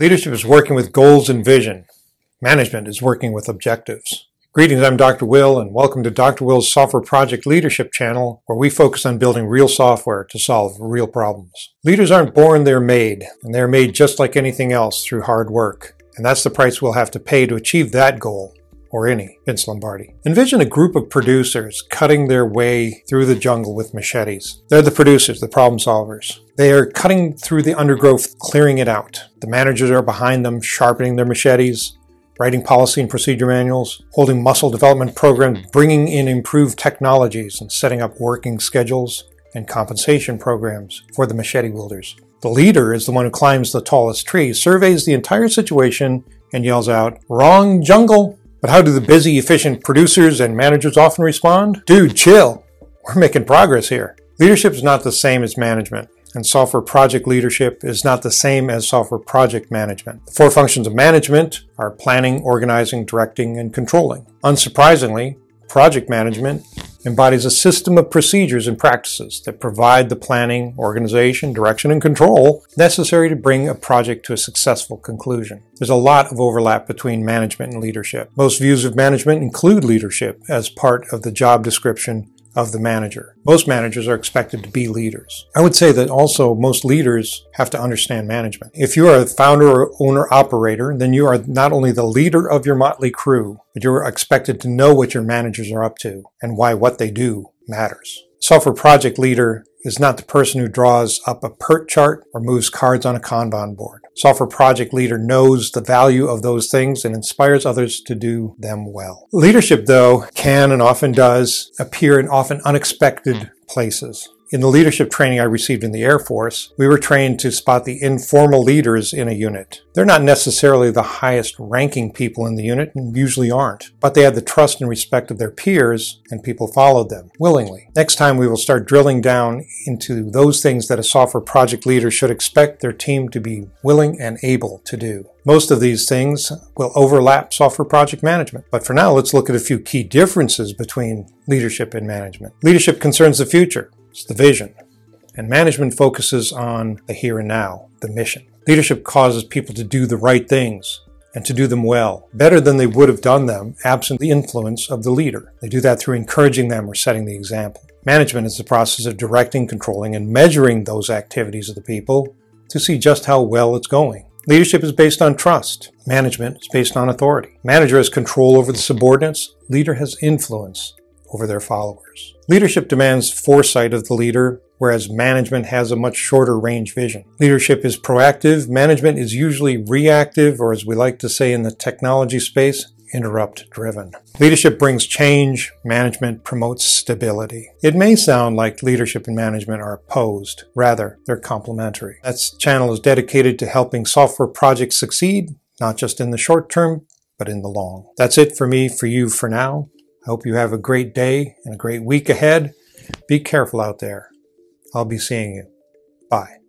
Leadership is working with goals and vision. Management is working with objectives. Greetings, I'm Dr. Will, and welcome to Dr. Will's Software Project Leadership channel, where we focus on building real software to solve real problems. Leaders aren't born, they're made, and they're made just like anything else through hard work. And that's the price we'll have to pay to achieve that goal, or any, Vince Lombardi. Envision a group of producers cutting their way through the jungle with machetes. They're the producers, the problem solvers. They are cutting through the undergrowth, clearing it out. The managers are behind them, sharpening their machetes, writing policy and procedure manuals, holding muscle development programs, bringing in improved technologies, and setting up working schedules and compensation programs for the machete wielders. The leader is the one who climbs the tallest tree, surveys the entire situation, and yells out, Wrong jungle! But how do the busy, efficient producers and managers often respond? Dude, chill. We're making progress here. Leadership is not the same as management and software project leadership is not the same as software project management. The four functions of management are planning, organizing, directing, and controlling. Unsurprisingly, project management embodies a system of procedures and practices that provide the planning, organization, direction, and control necessary to bring a project to a successful conclusion. There's a lot of overlap between management and leadership. Most views of management include leadership as part of the job description of the manager. Most managers are expected to be leaders. I would say that also most leaders have to understand management. If you are a founder or owner operator, then you are not only the leader of your motley crew, but you're expected to know what your managers are up to and why what they do matters. Software project leader is not the person who draws up a PERT chart or moves cards on a Kanban board. Software project leader knows the value of those things and inspires others to do them well. Leadership, though, can and often does appear in often unexpected places. In the leadership training I received in the Air Force, we were trained to spot the informal leaders in a unit. They're not necessarily the highest ranking people in the unit and usually aren't, but they had the trust and respect of their peers and people followed them willingly. Next time we will start drilling down into those things that a software project leader should expect their team to be willing and able to do. Most of these things will overlap software project management. But for now, let's look at a few key differences between leadership and management. Leadership concerns the future. It's the vision. And management focuses on the here and now, the mission. Leadership causes people to do the right things and to do them well, better than they would have done them absent the influence of the leader. They do that through encouraging them or setting the example. Management is the process of directing, controlling, and measuring those activities of the people to see just how well it's going. Leadership is based on trust. Management is based on authority. Manager has control over the subordinates. Leader has influence over their followers. Leadership demands foresight of the leader, whereas management has a much shorter range vision. Leadership is proactive, management is usually reactive, or as we like to say in the technology space, interrupt driven. Leadership brings change, management promotes stability. It may sound like leadership and management are opposed, rather, they're complementary. That channel is dedicated to helping software projects succeed, not just in the short term, but in the long. That's it for me, for you for now. I hope you have a great day and a great week ahead. Be careful out there. I'll be seeing you. Bye.